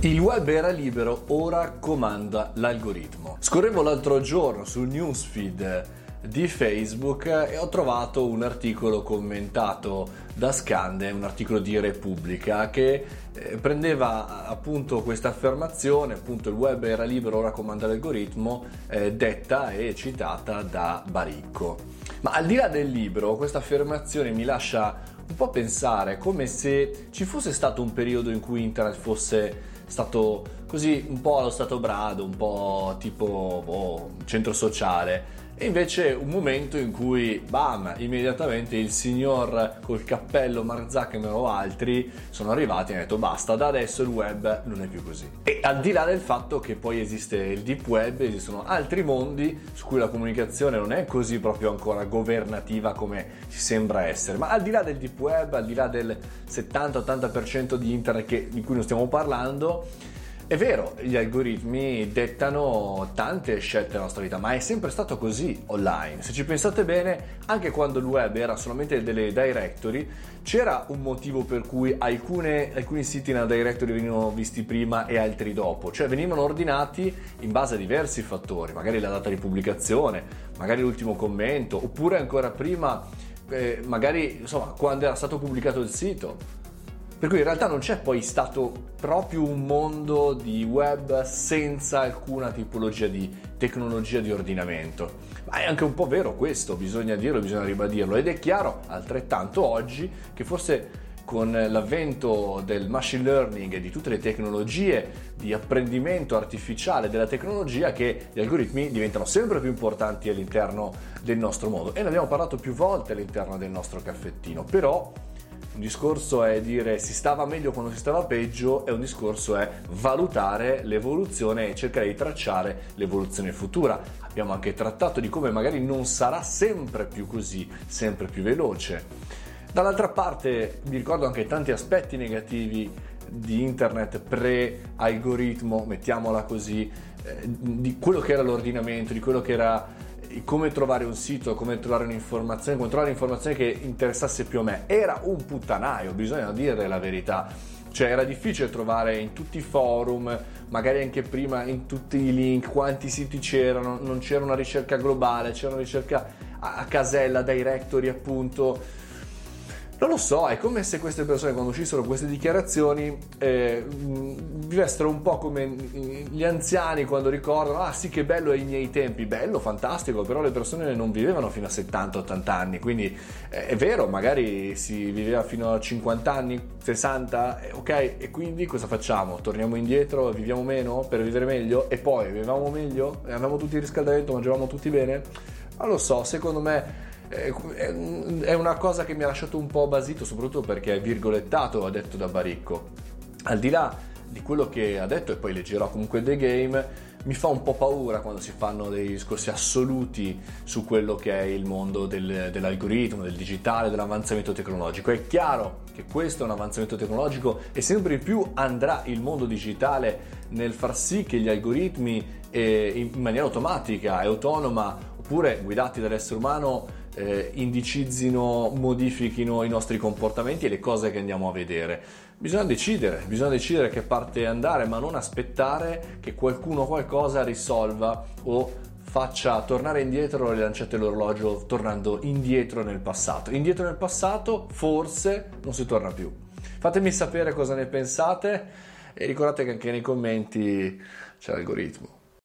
Il web era libero, ora comanda l'algoritmo. Scorrevo l'altro giorno sul newsfeed di Facebook e ho trovato un articolo commentato da Scande, un articolo di Repubblica che eh, prendeva appunto questa affermazione, appunto il web era libero, ora comanda l'algoritmo, eh, detta e citata da Baricco. Ma al di là del libro, questa affermazione mi lascia un po' pensare come se ci fosse stato un periodo in cui internet fosse stato così un po' allo stato brado, un po' tipo oh, centro sociale. E invece un momento in cui, bam, immediatamente il signor col cappello Zuckerberg o altri sono arrivati e hanno detto basta, da adesso il web non è più così. E al di là del fatto che poi esiste il deep web, esistono altri mondi su cui la comunicazione non è così proprio ancora governativa come ci sembra essere, ma al di là del deep web, al di là del 70-80% di internet che, di cui non stiamo parlando, è vero, gli algoritmi dettano tante scelte nella nostra vita, ma è sempre stato così online. Se ci pensate bene, anche quando il web era solamente delle directory, c'era un motivo per cui alcune, alcuni siti nella directory venivano visti prima e altri dopo, cioè venivano ordinati in base a diversi fattori, magari la data di pubblicazione, magari l'ultimo commento, oppure ancora prima, eh, magari insomma, quando era stato pubblicato il sito. Per cui in realtà non c'è poi stato proprio un mondo di web senza alcuna tipologia di tecnologia di ordinamento. Ma è anche un po' vero questo, bisogna dirlo, bisogna ribadirlo. Ed è chiaro altrettanto oggi che forse con l'avvento del machine learning e di tutte le tecnologie di apprendimento artificiale della tecnologia che gli algoritmi diventano sempre più importanti all'interno del nostro mondo e ne abbiamo parlato più volte all'interno del nostro caffettino però un discorso è dire si stava meglio quando si stava peggio e un discorso è valutare l'evoluzione e cercare di tracciare l'evoluzione futura. Abbiamo anche trattato di come magari non sarà sempre più così, sempre più veloce. Dall'altra parte mi ricordo anche tanti aspetti negativi di internet pre-algoritmo, mettiamola così, eh, di quello che era l'ordinamento, di quello che era come trovare un sito, come trovare un'informazione, come trovare un'informazione che interessasse più a me. Era un puttanaio, bisogna dire la verità. Cioè era difficile trovare in tutti i forum, magari anche prima in tutti i link, quanti siti c'erano, non c'era una ricerca globale, c'era una ricerca a casella, directory appunto non lo so, è come se queste persone quando uscissero queste dichiarazioni eh, vivessero un po' come gli anziani quando ricordano, ah sì che bello ai miei tempi, bello, fantastico, però le persone non vivevano fino a 70-80 anni, quindi eh, è vero, magari si viveva fino a 50 anni, 60, eh, ok, e quindi cosa facciamo? Torniamo indietro, viviamo meno per vivere meglio e poi vivevamo meglio, avevamo tutti il riscaldamento, mangiavamo tutti bene? Non lo so, secondo me è una cosa che mi ha lasciato un po' basito, soprattutto perché è virgolettato, ha detto da Baricco. Al di là di quello che ha detto, e poi leggerò comunque The Game, mi fa un po' paura quando si fanno dei discorsi assoluti su quello che è il mondo del, dell'algoritmo, del digitale, dell'avanzamento tecnologico. È chiaro che questo è un avanzamento tecnologico e sempre più andrà il mondo digitale nel far sì che gli algoritmi eh, in maniera automatica e autonoma oppure guidati dall'essere umano eh, indicizzino, modifichino i nostri comportamenti e le cose che andiamo a vedere. Bisogna decidere, bisogna decidere che parte andare, ma non aspettare che qualcuno qualcosa risolva o faccia tornare indietro le lancette l'orologio tornando indietro nel passato. Indietro nel passato forse non si torna più. Fatemi sapere cosa ne pensate e ricordate che anche nei commenti c'è l'algoritmo.